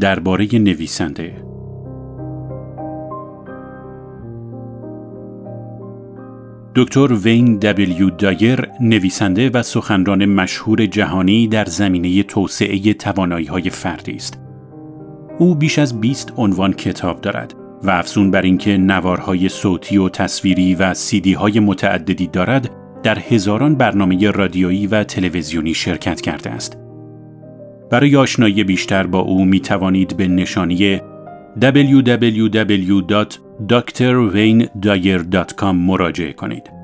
درباره نویسنده دکتر وین دبلیو دایر نویسنده و سخنران مشهور جهانی در زمینه توسعه های فردی است. او بیش از 20 عنوان کتاب دارد و افزون بر اینکه نوارهای صوتی و تصویری و سیدی های متعددی دارد، در هزاران برنامه رادیویی و تلویزیونی شرکت کرده است. برای آشنایی بیشتر با او می توانید به نشانی www.drwayneDyer.com مراجعه کنید.